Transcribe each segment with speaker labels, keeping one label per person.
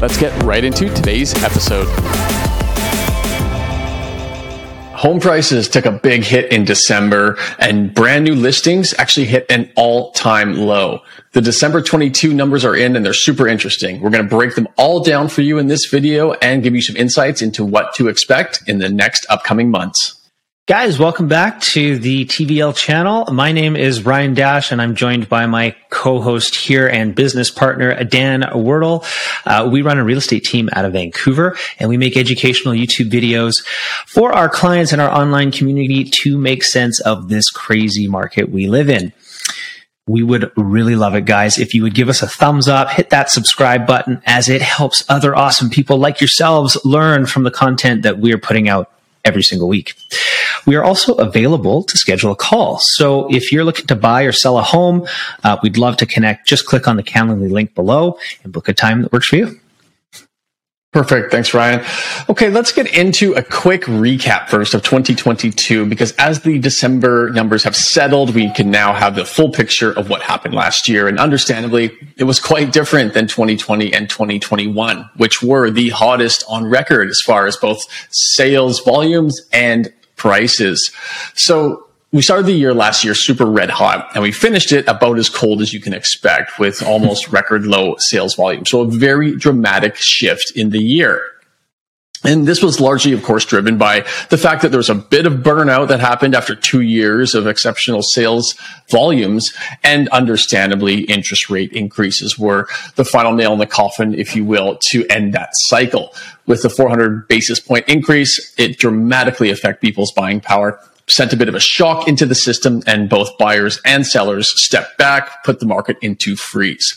Speaker 1: Let's get right into today's episode. Home prices took a big hit in December and brand new listings actually hit an all time low. The December 22 numbers are in and they're super interesting. We're going to break them all down for you in this video and give you some insights into what to expect in the next upcoming months.
Speaker 2: Guys, welcome back to the TVL channel. My name is Ryan Dash, and I'm joined by my co-host here and business partner, Dan Wurtele. Uh, we run a real estate team out of Vancouver, and we make educational YouTube videos for our clients and our online community to make sense of this crazy market we live in. We would really love it, guys, if you would give us a thumbs up, hit that subscribe button as it helps other awesome people like yourselves learn from the content that we're putting out every single week. We are also available to schedule a call. So if you're looking to buy or sell a home, uh, we'd love to connect. Just click on the Calendly link below and book a time that works for you.
Speaker 1: Perfect. Thanks, Ryan. Okay, let's get into a quick recap first of 2022 because as the December numbers have settled, we can now have the full picture of what happened last year. And understandably, it was quite different than 2020 and 2021, which were the hottest on record as far as both sales volumes and prices. So we started the year last year super red hot and we finished it about as cold as you can expect with almost record low sales volume. So a very dramatic shift in the year. And this was largely, of course, driven by the fact that there was a bit of burnout that happened after two years of exceptional sales volumes. And understandably, interest rate increases were the final nail in the coffin, if you will, to end that cycle. With the 400 basis point increase, it dramatically affect people's buying power sent a bit of a shock into the system and both buyers and sellers stepped back, put the market into freeze.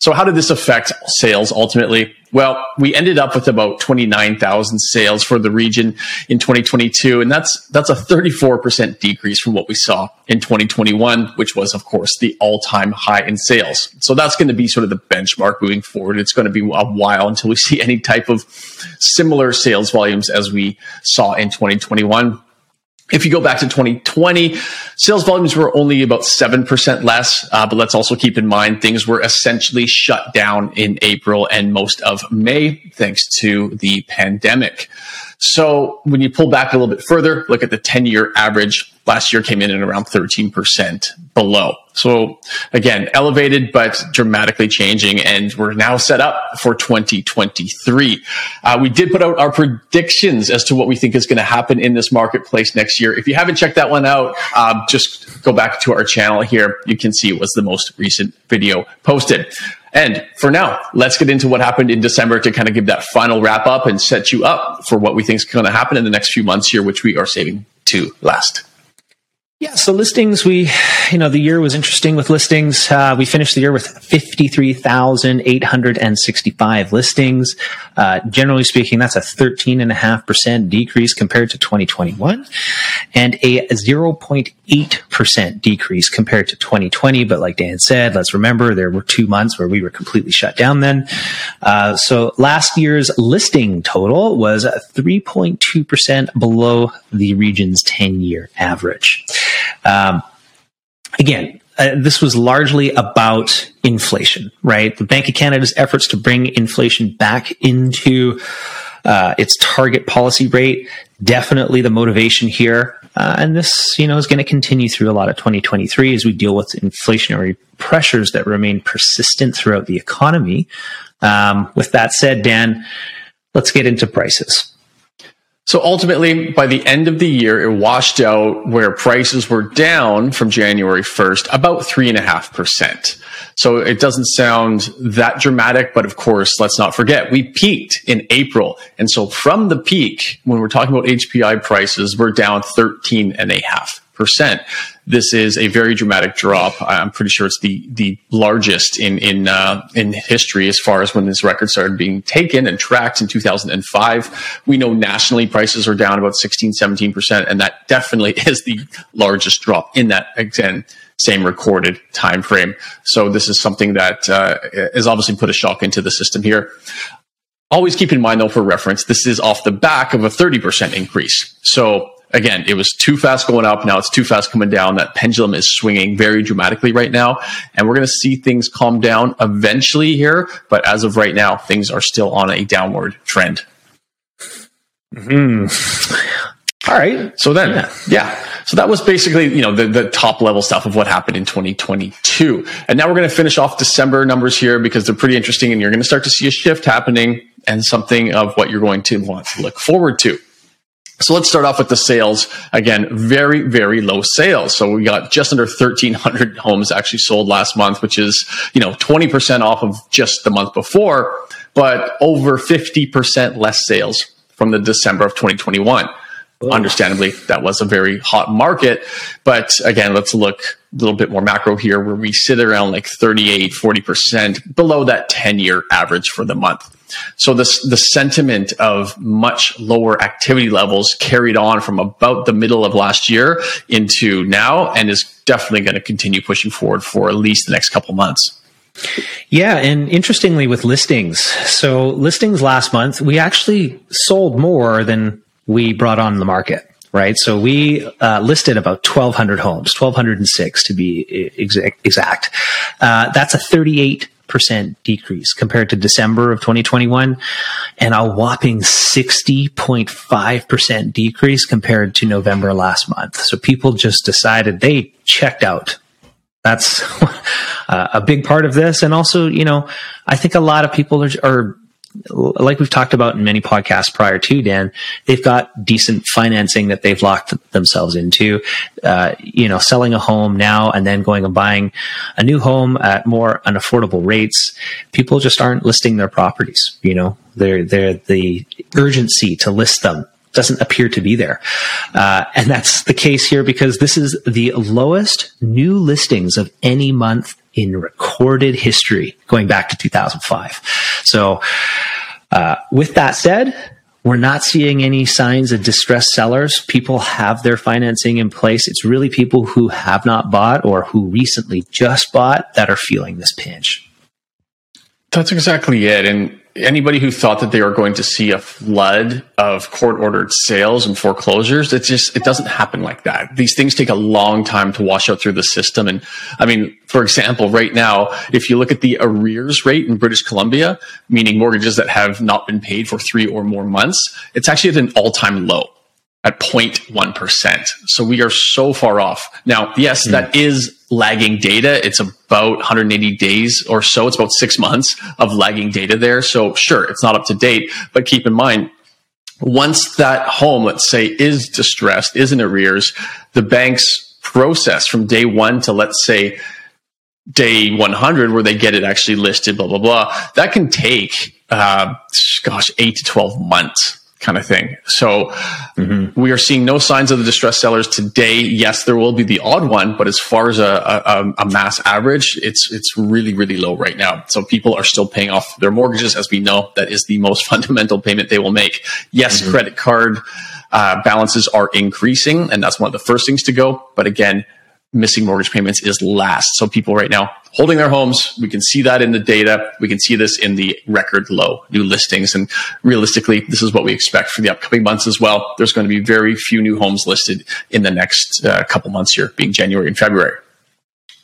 Speaker 1: So how did this affect sales ultimately? Well, we ended up with about 29,000 sales for the region in 2022. And that's, that's a 34% decrease from what we saw in 2021, which was, of course, the all time high in sales. So that's going to be sort of the benchmark moving forward. It's going to be a while until we see any type of similar sales volumes as we saw in 2021. If you go back to 2020, sales volumes were only about 7% less. Uh, but let's also keep in mind things were essentially shut down in April and most of May, thanks to the pandemic. So when you pull back a little bit further, look at the 10 year average. Last year came in at around 13% below. So again, elevated, but dramatically changing. And we're now set up for 2023. Uh, we did put out our predictions as to what we think is going to happen in this marketplace next year. If you haven't checked that one out, uh, just go back to our channel here. You can see it was the most recent video posted. And for now, let's get into what happened in December to kind of give that final wrap up and set you up for what we think is going to happen in the next few months here, which we are saving to last.
Speaker 2: Yeah, so listings, we, you know, the year was interesting with listings. Uh, we finished the year with 53,865 listings. Uh, generally speaking, that's a 13.5% decrease compared to 2021 and a 0.8% decrease compared to 2020. But like Dan said, let's remember there were two months where we were completely shut down then. Uh, so last year's listing total was 3.2% below the region's 10 year average. Um, again, uh, this was largely about inflation, right? The Bank of Canada's efforts to bring inflation back into uh, its target policy rate, definitely the motivation here. Uh, and this, you know, is going to continue through a lot of 2023 as we deal with inflationary pressures that remain persistent throughout the economy. Um, with that said, Dan, let's get into prices.
Speaker 1: So ultimately, by the end of the year, it washed out where prices were down from January 1st about 3.5%. So it doesn't sound that dramatic, but of course, let's not forget, we peaked in April. And so from the peak, when we're talking about HPI prices, we're down 13.5%. This is a very dramatic drop. I'm pretty sure it's the the largest in in uh, in history as far as when this record started being taken and tracked in 2005. We know nationally prices are down about 16, 17 percent, and that definitely is the largest drop in that again same recorded time frame. So this is something that uh, has obviously put a shock into the system here. Always keep in mind, though, for reference, this is off the back of a 30% increase. So again, it was too fast going up. Now it's too fast coming down. That pendulum is swinging very dramatically right now. And we're going to see things calm down eventually here. But as of right now, things are still on a downward trend.
Speaker 2: Hmm. All right.
Speaker 1: So then, yeah. yeah. So that was basically, you know, the, the top level stuff of what happened in 2022. And now we're going to finish off December numbers here because they're pretty interesting and you're going to start to see a shift happening and something of what you're going to want to look forward to. So let's start off with the sales. Again, very, very low sales. So we got just under 1300 homes actually sold last month, which is, you know, 20% off of just the month before, but over 50% less sales from the December of 2021. Understandably, that was a very hot market. But again, let's look a little bit more macro here where we sit around like 38, 40% below that 10 year average for the month. So this, the sentiment of much lower activity levels carried on from about the middle of last year into now and is definitely going to continue pushing forward for at least the next couple months.
Speaker 2: Yeah, and interestingly with listings, so listings last month, we actually sold more than we brought on the market right? So we uh, listed about 1,200 homes, 1,206 to be exact. Uh, that's a 38 percent decrease compared to December of 2021 and a whopping 60.5% decrease compared to November last month. So people just decided they checked out. That's uh, a big part of this. And also, you know, I think a lot of people are, are like we've talked about in many podcasts prior to Dan, they've got decent financing that they've locked themselves into. Uh, you know, selling a home now and then going and buying a new home at more unaffordable rates. People just aren't listing their properties. You know, they're, they're the urgency to list them doesn't appear to be there. Uh, and that's the case here because this is the lowest new listings of any month in recorded history going back to 2005. So, uh, with that said, we're not seeing any signs of distressed sellers. People have their financing in place. It's really people who have not bought or who recently just bought that are feeling this pinch.
Speaker 1: That's exactly it. And anybody who thought that they were going to see a flood of court ordered sales and foreclosures, it just it doesn't happen like that. These things take a long time to wash out through the system. And I mean, for example, right now, if you look at the arrears rate in British Columbia, meaning mortgages that have not been paid for three or more months, it's actually at an all time low at 0.1%. So we are so far off. Now, yes, mm. that is lagging data. It's about 180 days or so. It's about six months of lagging data there. So sure, it's not up to date, but keep in mind, once that home, let's say, is distressed, is in arrears, the bank's process from day one to let's say day 100 where they get it actually listed, blah, blah, blah, that can take, uh, gosh, eight to 12 months kind of thing. So mm-hmm. we are seeing no signs of the distressed sellers today. Yes, there will be the odd one, but as far as a, a, a, mass average, it's it's really really low right now. So people are still paying off their mortgages, as we know that is the most fundamental payment they will make. Yes, mm-hmm. credit card uh, balances are increasing, and that's one of the first things to go. But again, missing mortgage payments is last. So people right now holding their homes, we can see that in the data. We can see this in the record low new listings. And realistically, this is what we expect for the upcoming months as well. There's going to be very few new homes listed in the next uh, couple months here, being January and February.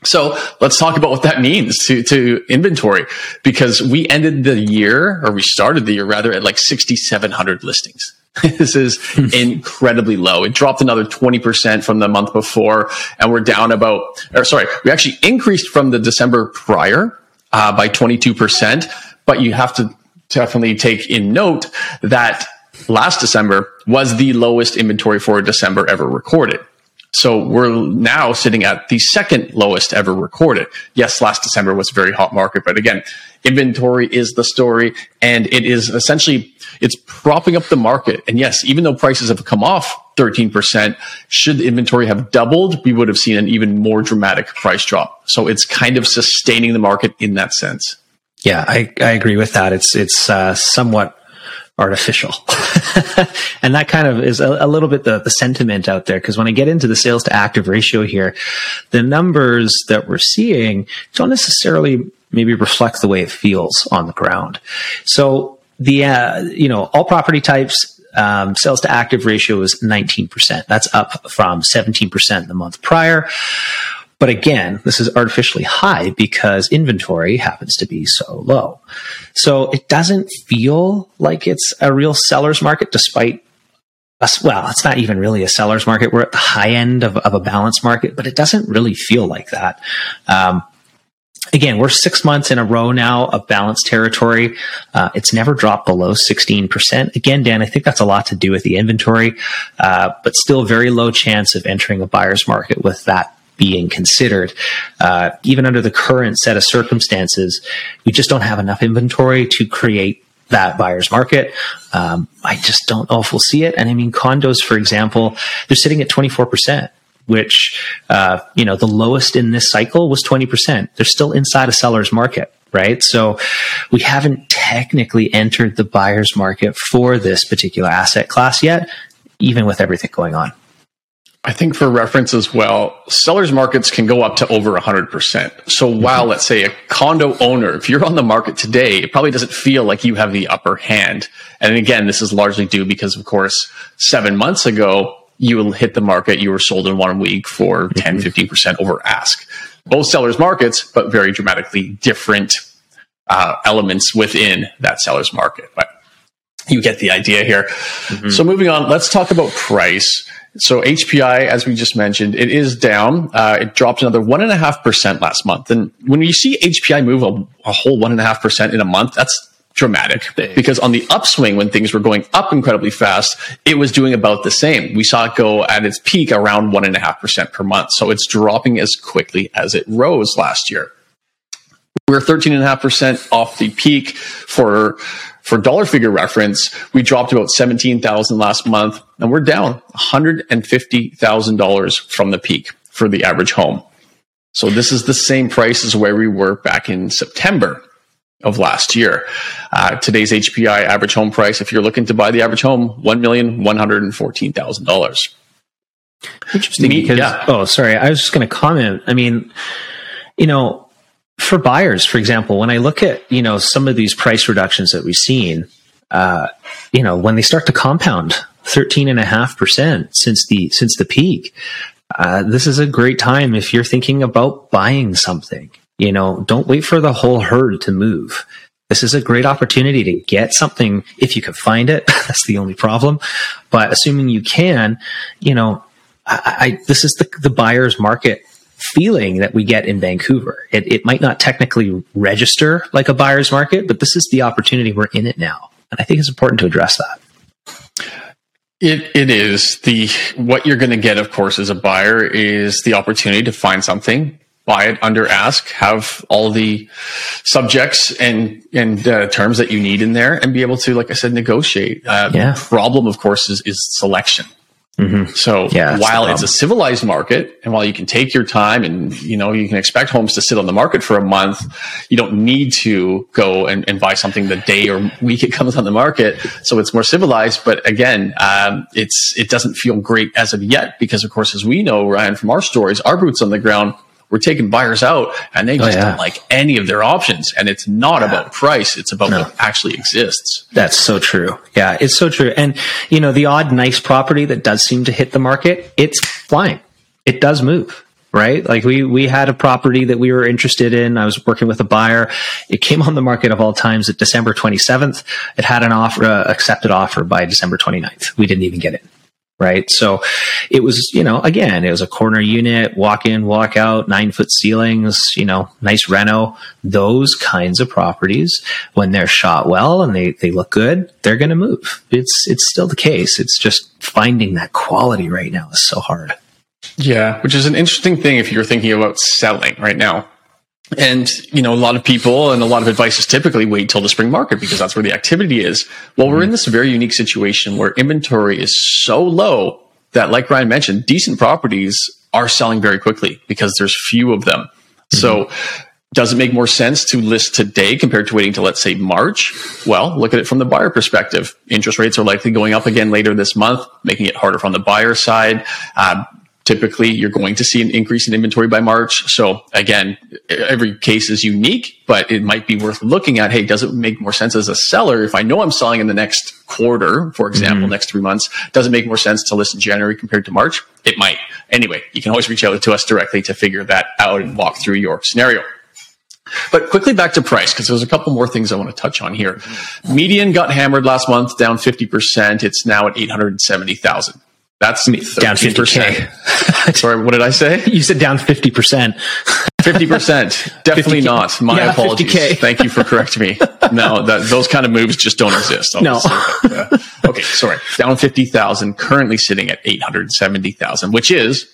Speaker 1: So let's talk about what that means to, to inventory because we ended the year or we started the year rather at like 6,700 listings. this is incredibly low. It dropped another 20% from the month before, and we're down about, or sorry, we actually increased from the December prior uh, by 22%. But you have to definitely take in note that last December was the lowest inventory for December ever recorded. So we're now sitting at the second lowest ever recorded. Yes, last December was a very hot market, but again, inventory is the story and it is essentially, it's propping up the market. And yes, even though prices have come off 13%, should the inventory have doubled, we would have seen an even more dramatic price drop. So it's kind of sustaining the market in that sense.
Speaker 2: Yeah, I, I agree with that. It's, it's, uh, somewhat artificial. and that kind of is a, a little bit the, the sentiment out there. Cause when I get into the sales to active ratio here, the numbers that we're seeing don't necessarily maybe reflect the way it feels on the ground. So the, uh, you know, all property types, um, sales to active ratio is 19%. That's up from 17% the month prior. But again, this is artificially high because inventory happens to be so low. So it doesn't feel like it's a real seller's market despite us. Well, it's not even really a seller's market. We're at the high end of, of a balance market, but it doesn't really feel like that. Um, again, we're six months in a row now of balanced territory. Uh, it's never dropped below 16%. Again, Dan, I think that's a lot to do with the inventory, uh, but still very low chance of entering a buyer's market with that being considered. Uh, even under the current set of circumstances, we just don't have enough inventory to create that buyer's market. Um, I just don't know if we'll see it. And I mean, condos, for example, they're sitting at 24%. Which, uh, you know, the lowest in this cycle was 20%. They're still inside a seller's market right? So we haven't technically entered the buyer's market for this particular asset class yet, even with everything going on.
Speaker 1: I think for reference as well, sellers markets can go up to over 100%. So while let's say a condo owner, if you're on the market today, it probably doesn't feel like you have the upper hand. And again, this is largely due because of course, seven months ago, you hit the market, you were sold in one week for 10, 15% mm-hmm. over ask. Both sellers markets, but very dramatically different uh, elements within that seller's market. But you get the idea here. Mm-hmm. So moving on, let's talk about price. So HPI, as we just mentioned, it is down. Uh, it dropped another one and a half percent last month. And when you see HPI move a, a whole one and a half percent in a month, that's dramatic. Because on the upswing when things were going up incredibly fast it was doing about the same. We saw it go at its peak around one and a half percent per month. So it's dropping as quickly as it rose last year. We're 13.5% off the peak for for dollar figure reference, we dropped about 17,000 last month and we're down $150,000 from the peak for the average home. So this is the same price as where we were back in September of last year. Uh, today's HPI average home price, if you're looking to buy the average home, $1,114,000.
Speaker 2: Interesting. because, yeah. oh, sorry. I was just going to comment. I mean, you know, for buyers, for example, when I look at you know some of these price reductions that we've seen, uh, you know when they start to compound thirteen and a half percent since the since the peak, uh, this is a great time if you're thinking about buying something. You know, don't wait for the whole herd to move. This is a great opportunity to get something if you can find it. That's the only problem. But assuming you can, you know, I, I, this is the, the buyer's market feeling that we get in Vancouver. It, it might not technically register like a buyer's market, but this is the opportunity we're in it now. And I think it's important to address that.
Speaker 1: It it is the what you're going to get, of course, as a buyer is the opportunity to find something, buy it under ask, have all the subjects and and uh, terms that you need in there, and be able to, like I said, negotiate. Uh, yeah. The problem, of course, is is selection. Mm-hmm. So yeah, while it's a civilized market and while you can take your time and, you know, you can expect homes to sit on the market for a month, you don't need to go and, and buy something the day or week it comes on the market. So it's more civilized. But again, um, it's, it doesn't feel great as of yet because of course, as we know, Ryan, from our stories, our boots on the ground, we're taking buyers out and they oh, just oh, yeah. don't like any of their options. And it's not yeah. about price. It's about no. what actually exists.
Speaker 2: That's so true. Yeah, it's so true. And, you know, the odd nice property that does seem to hit the market, it's flying. It does move right? Like we we had a property that we were interested in. I was working with a buyer. It came on the market of all times at December 27th. It had an offer, uh, accepted offer by December 29th. We didn't even get it right? So it was, you know, again, it was a corner unit, walk in, walk out, nine foot ceilings, you know, nice reno. Those kinds of properties, when they're shot well and they, they look good, they're going to move. It's, it's still the case. It's just finding that quality right now is so hard.
Speaker 1: Yeah, which is an interesting thing if you're thinking about selling right now. And, you know, a lot of people and a lot of advice is typically wait till the spring market because that's where the activity is. Well, we're in this very unique situation where inventory is so low that, like Ryan mentioned, decent properties are selling very quickly because there's few of them. Mm-hmm. So, does it make more sense to list today compared to waiting to let's say March? Well, look at it from the buyer perspective. Interest rates are likely going up again later this month, making it harder from the buyer side. Uh, typically you're going to see an increase in inventory by March. So again, every case is unique, but it might be worth looking at. Hey, does it make more sense as a seller? If I know I'm selling in the next quarter, for example, mm-hmm. next three months, does it make more sense to list in January compared to March? It might. Anyway, you can always reach out to us directly to figure that out and walk through your scenario. But quickly back to price, because there's a couple more things I want to touch on here. Median got hammered last month, down 50%. It's now at 870,000. That's
Speaker 2: down 50%.
Speaker 1: Sorry, what did I say?
Speaker 2: You said down 50%.
Speaker 1: 50%. Definitely 50K. not. My yeah, apologies. 50K. Thank you for correcting me. No, that, those kind of moves just don't exist.
Speaker 2: No.
Speaker 1: Uh, okay, sorry. Down 50,000, currently sitting at 870,000, which is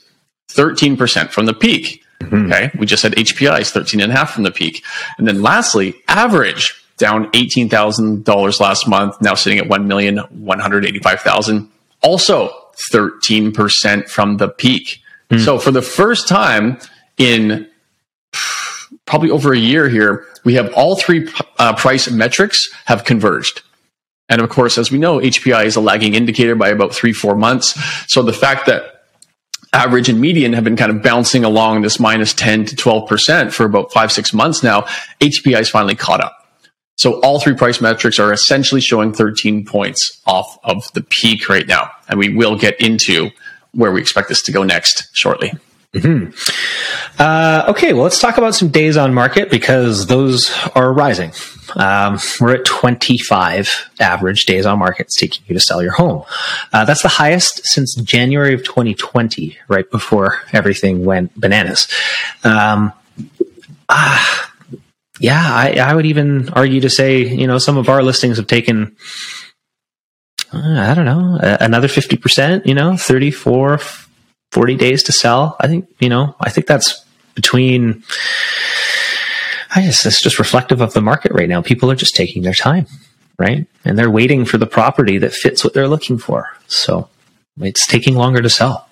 Speaker 1: 13% from the peak. Mm-hmm. Okay. We just said HPI is 13 and a half from the peak. And then lastly, average down $18,000 last month, now sitting at 1,185,000. Also 13% from the peak. Mm. So for the first time in probably over a year here, we have all three uh, price metrics have converged. And of course, as we know, HPI is a lagging indicator by about three, four months. So the fact that average and median have been kind of bouncing along this minus 10 to 12% for about five, six months now, HPI is finally caught up. So all three price metrics are essentially showing 13 points off of the peak right now. And we will get into where we expect this to go next shortly.
Speaker 2: Mm-hmm. Uh, okay, well, let's talk about some days on market because those are rising. Um, we're at 25 average days on market taking you to sell your home. Uh, that's the highest since January of 2020, right before everything went bananas. Um, uh, yeah, I, I would even argue to say, you know, some of our listings have taken, uh, I don't know, another 50%, you know, 34, 40 days to sell. I think, you know, I think that's between, I guess it's just reflective of the market right now. People are just taking their time, right? And they're waiting for the property that fits what they're looking for. So it's taking longer to sell.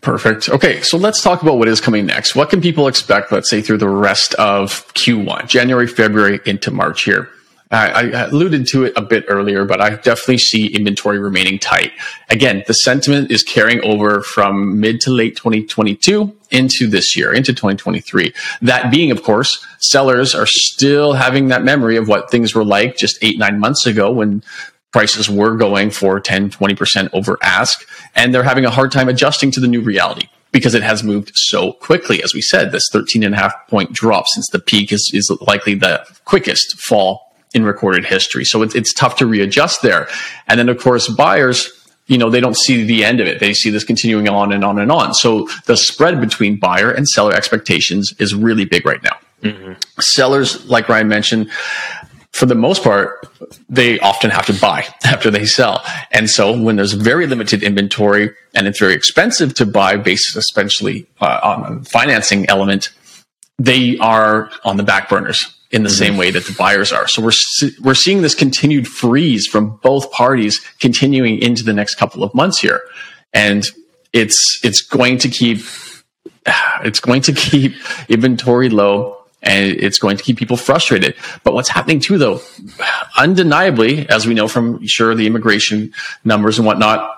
Speaker 1: Perfect. Okay, so let's talk about what is coming next. What can people expect, let's say, through the rest of Q1, January, February, into March here? I alluded to it a bit earlier, but I definitely see inventory remaining tight. Again, the sentiment is carrying over from mid to late 2022 into this year, into 2023. That being, of course, sellers are still having that memory of what things were like just eight, nine months ago when prices were going for 10, 20% over ask, and they're having a hard time adjusting to the new reality because it has moved so quickly. As we said, this 13 and a half point drop since the peak is, is likely the quickest fall in recorded history. So it's, it's tough to readjust there. And then, of course, buyers, you know, they don't see the end of it. They see this continuing on and on and on. So the spread between buyer and seller expectations is really big right now. Mm-hmm. Sellers, like Ryan mentioned, for the most part, they often have to buy after they sell. And so when there's very limited inventory and it's very expensive to buy based especially uh, on financing element, they are on the back burners in the mm-hmm. same way that the buyers are. So we're, we're seeing this continued freeze from both parties continuing into the next couple of months here. And it's, it's going to keep, it's going to keep inventory low and it's going to keep people frustrated. But what's happening too, though, undeniably, as we know from sure the immigration numbers and whatnot,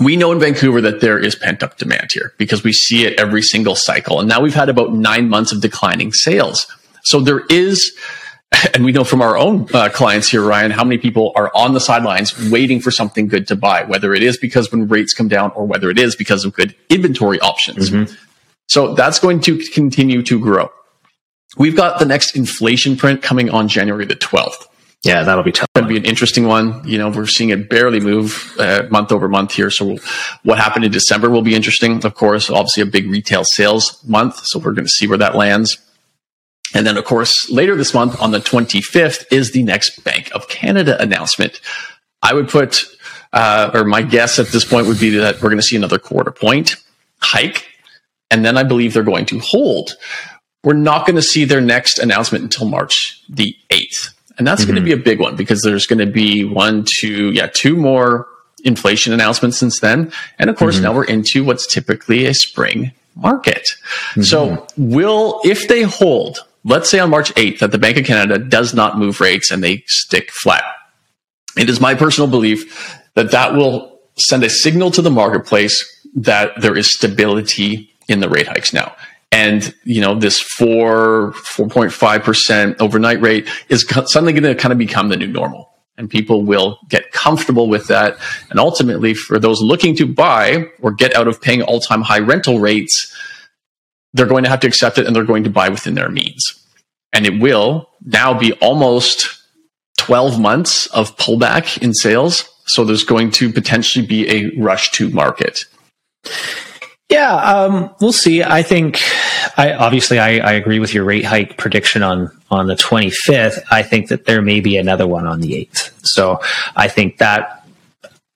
Speaker 1: we know in Vancouver that there is pent up demand here because we see it every single cycle. And now we've had about nine months of declining sales. So there is, and we know from our own uh, clients here, Ryan, how many people are on the sidelines waiting for something good to buy, whether it is because when rates come down or whether it is because of good inventory options. Mm-hmm. So that's going to continue to grow. We've got the next inflation print coming on January the 12th.
Speaker 2: Yeah, that'll be tough.
Speaker 1: That'll be an interesting one. You know, we're seeing it barely move uh, month over month here. So, what happened in December will be interesting. Of course, obviously a big retail sales month. So, we're going to see where that lands. And then, of course, later this month on the 25th is the next Bank of Canada announcement. I would put uh, or my guess at this point would be that we're going to see another quarter point hike. And then I believe they're going to hold. We're not going to see their next announcement until March the 8th. And that's mm-hmm. going to be a big one because there's going to be one, two, yeah, two more inflation announcements since then. And of course, mm-hmm. now we're into what's typically a spring market. Mm-hmm. So will, if they hold, let's say on March 8th that the Bank of Canada does not move rates and they stick flat. It is my personal belief that that will send a signal to the marketplace that there is stability in the rate hikes now. And, you know, this four, 4.5% overnight rate is suddenly going to kind of become the new normal and people will get comfortable with that. And ultimately, for those looking to buy or get out of paying all time high rental rates, they're going to have to accept it and they're going to buy within their means. And it will now be almost 12 months of pullback in sales. So there's going to potentially be a rush to market.
Speaker 2: Yeah, um, we'll see. I think, I obviously I, I, agree with your rate hike prediction on on the 25th. I think that there may be another one on the 8th. So I think that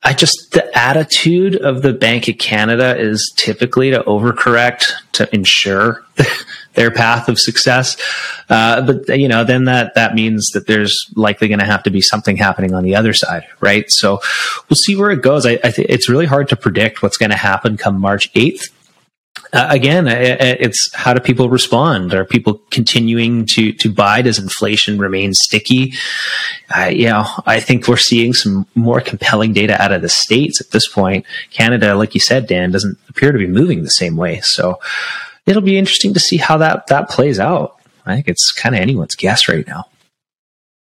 Speaker 2: I just the attitude of the Bank of Canada is typically to overcorrect to ensure their path of success. Uh, but you know, then that that means that there's likely going to have to be something happening on the other side, right? So we'll see where it goes. I, I think it's really hard to predict what's going to happen come March eighth. Uh, again, it's how do people respond? Are people continuing to to buy? Does inflation remain sticky? Uh, you know, I think we're seeing some more compelling data out of the states at this point. Canada, like you said, Dan, doesn't appear to be moving the same way. So it'll be interesting to see how that that plays out. I think it's kind of anyone's guess right now.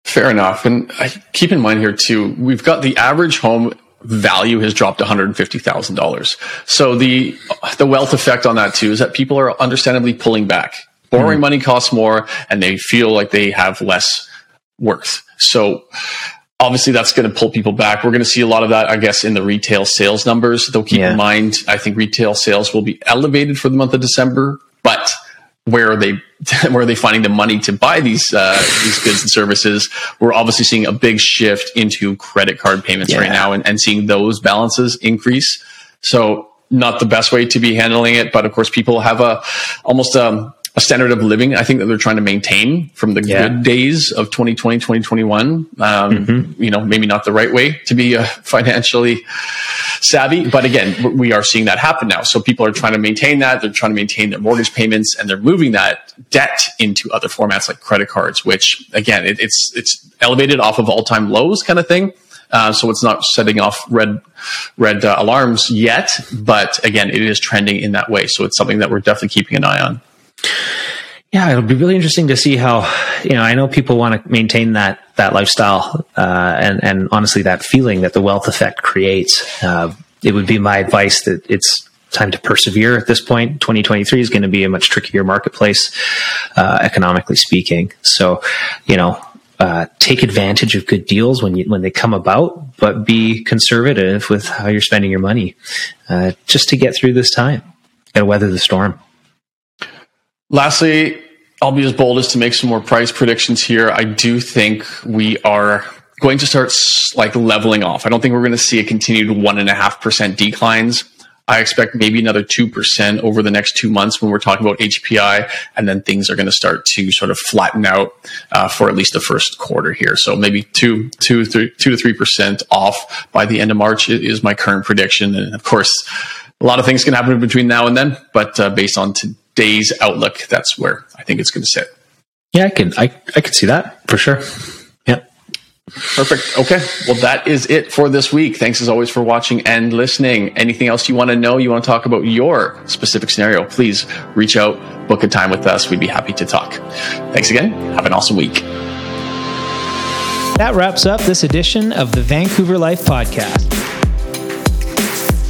Speaker 1: Fair enough, and I, keep in mind here too, we've got the average home value has dropped $150,000. So the the wealth effect on that too is that people are understandably pulling back. Borrowing mm. money costs more and they feel like they have less worth. So obviously that's going to pull people back. We're going to see a lot of that, I guess, in the retail sales numbers. Though keep yeah. in mind, I think retail sales will be elevated for the month of December, but where are they where are they finding the money to buy these uh, these goods and services? We're obviously seeing a big shift into credit card payments yeah. right now, and, and seeing those balances increase. So not the best way to be handling it, but of course, people have a almost um, a standard of living I think that they're trying to maintain from the yeah. good days of 2020, 2021. Um, mm-hmm. You know, maybe not the right way to be uh, financially savvy, but again, we are seeing that happen now. So people are trying to maintain that. They're trying to maintain their mortgage payments and they're moving that debt into other formats like credit cards, which again, it, it's, it's elevated off of all time lows kind of thing. Uh, so it's not setting off red red uh, alarms yet, but again, it is trending in that way. So it's something that we're definitely keeping an eye on.
Speaker 2: Yeah, it'll be really interesting to see how you know. I know people want to maintain that that lifestyle, uh, and and honestly, that feeling that the wealth effect creates. Uh, it would be my advice that it's time to persevere at this point. 2023 is going to be a much trickier marketplace, uh, economically speaking. So, you know, uh, take advantage of good deals when you, when they come about, but be conservative with how you're spending your money, uh, just to get through this time and weather the storm.
Speaker 1: Lastly, I'll be as bold as to make some more price predictions here. I do think we are going to start like leveling off. I don't think we're going to see a continued one and a half percent declines. I expect maybe another 2% over the next two months when we're talking about HPI. And then things are going to start to sort of flatten out uh, for at least the first quarter here. So maybe two, two, three, two to 3% off by the end of March is my current prediction. And of course, a lot of things can happen between now and then, but uh, based on today's outlook, that's where I think it's going to sit.
Speaker 2: Yeah, I can, I, I can see that for sure. Yeah.
Speaker 1: Perfect. Okay. Well, that is it for this week. Thanks as always for watching and listening. Anything else you want to know, you want to talk about your specific scenario, please reach out, book a time with us. We'd be happy to talk. Thanks again. Have an awesome week.
Speaker 3: That wraps up this edition of the Vancouver Life Podcast.